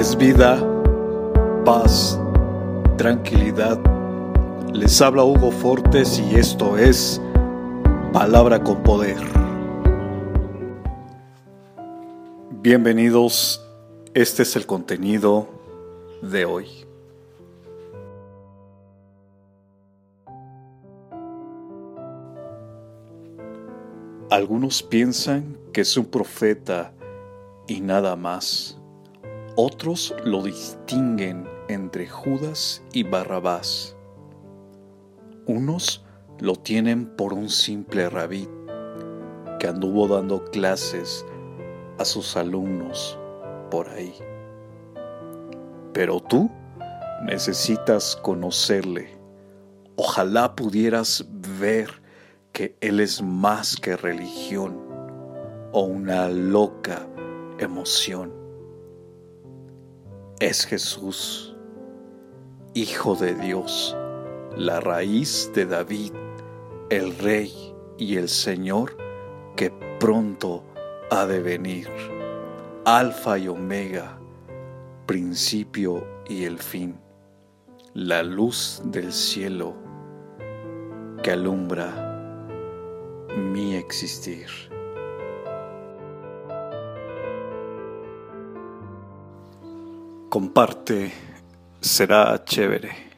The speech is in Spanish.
es vida, paz, tranquilidad. Les habla Hugo Fortes y esto es Palabra con Poder. Bienvenidos, este es el contenido de hoy. Algunos piensan que es un profeta y nada más. Otros lo distinguen entre Judas y Barrabás. Unos lo tienen por un simple rabí que anduvo dando clases a sus alumnos por ahí. Pero tú necesitas conocerle. Ojalá pudieras ver que Él es más que religión o una loca emoción. Es Jesús, Hijo de Dios, la raíz de David, el Rey y el Señor que pronto ha de venir, Alfa y Omega, principio y el fin, la luz del cielo que alumbra mi existir. Comparte, será chévere.